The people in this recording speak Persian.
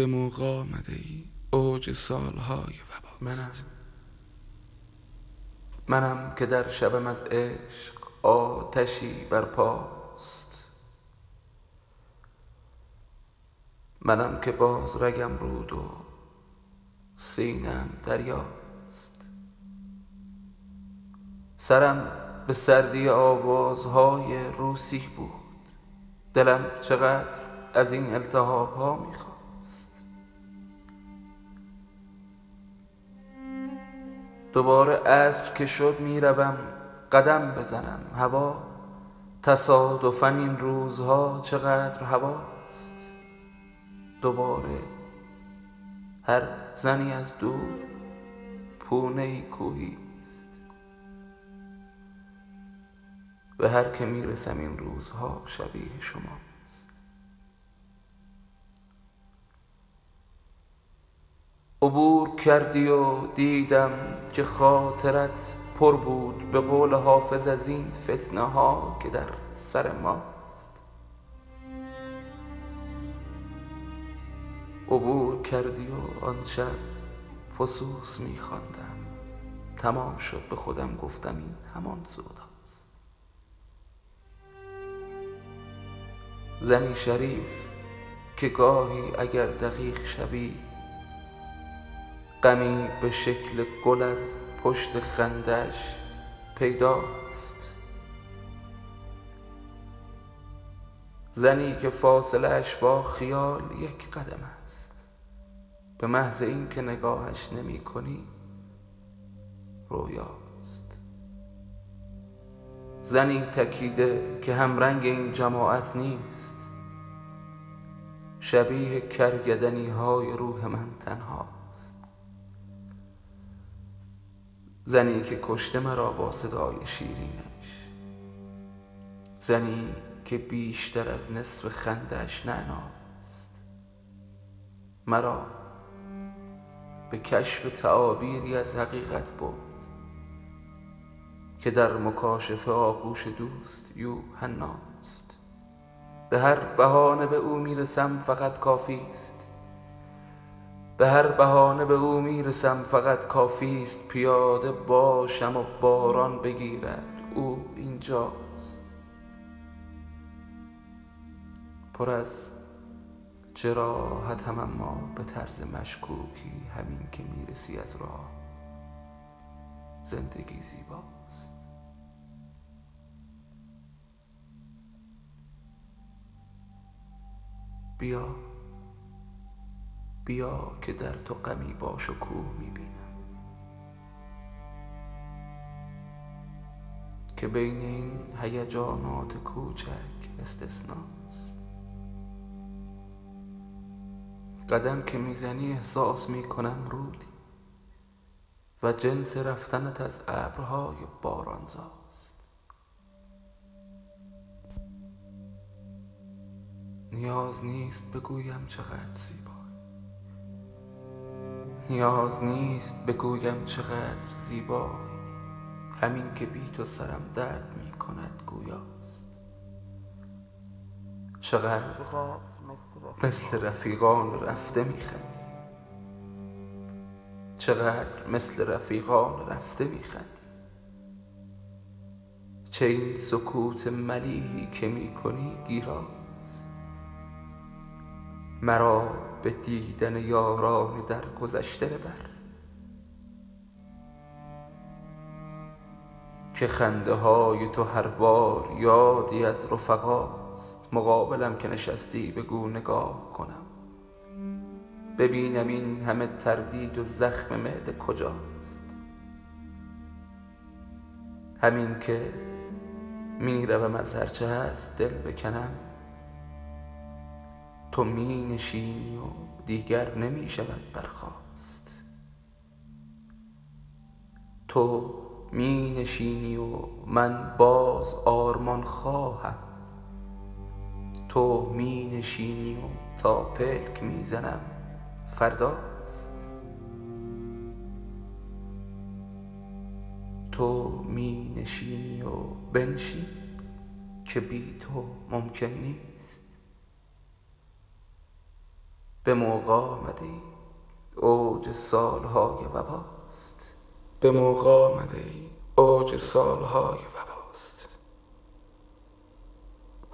به موقع آمده ای؟ اوج سالهای وباست. منم. منم که در شبم از عشق آتشی برپاست منم که باز رگم رود و سینم دریاست. سرم به سردی آوازهای روسی بود. دلم چقدر از این التهاب ها می دوباره عصر که شد می روم قدم بزنم هوا. تصادفا این روزها چقدر هواست. دوباره هر زنی از دور پونه کوهی است به هر که می رسم این روزها شبیه شماست عبور کردی و دیدم که خاطرت پر بود به قول حافظ از این فتنه ها که در سر ماست. عبور کردی و آن شب فسوس می خواندم. تمام شد به خودم گفتم این همان سوداست زنی شریف که گاهی اگر دقیق شوی غمی به شکل گل از پشت خنده اش پیداست. زنی که فاصله اش با خیال یک قدم است. به محض این که نگاهش نمی کنی رویاست. زنی تکیده که همرنگ این جماعت نیست. شبیه کرگدنی های روح من تنهاست. زنی که کشته مرا با صدای شیرینش. زنی که بیشتر از نصف خندش نعناست. مرا به کشف تعابیری از حقیقت برد که در مکاشفه آغوش دوست یوحناست به هر بهانه به او می رسم فقط کافی است. به هر بهانه به او می رسم فقط کافی است پیاده باشم و باران بگیرد. او اینجاست. پر از جراحتم اما به طرز مشکوکی همین که می رسی از راه زندگی زیباست. بیا. بیا که در تو غمی با شکوه می بینم که بین این هیجانات کوچک استثناست. قدم که می‌زنی احساس می کنم رودی و جنس رفتنت از ابرهای بارانزاست. نیاز نیست بگویم چقدر زیبا. نیاز نیست بگویم چقدر زیبایی. همین که بی تو سرم درد می کند گویاست. چقدر مثل رفیقان رفته می خندی. چقدر مثل رفیقان رفته می خندی. چه این سکوت ملیحی که می کنی گیراست مرا به دیدن یاران در گذشته ببر. که خنده های تو هر بار یادی از رفقاست مقابلم که نشستی بگو نگاه کنم. ببینم این همه تردید و زخم معده کجاست. همین که می روم از هرچه هست دل بکنم. تو می نشینی و دیگر نمی شود برخاست. تو می نشینی و من باز آرمان خواهم. تو می نشینی و تا پلک می زنم فرداست. تو می نشینی و بنشین که بی تو ممکن نیست. به موقع آمده ای. اوج سالهای وباست. به موقع آمده ای. اوج سالهای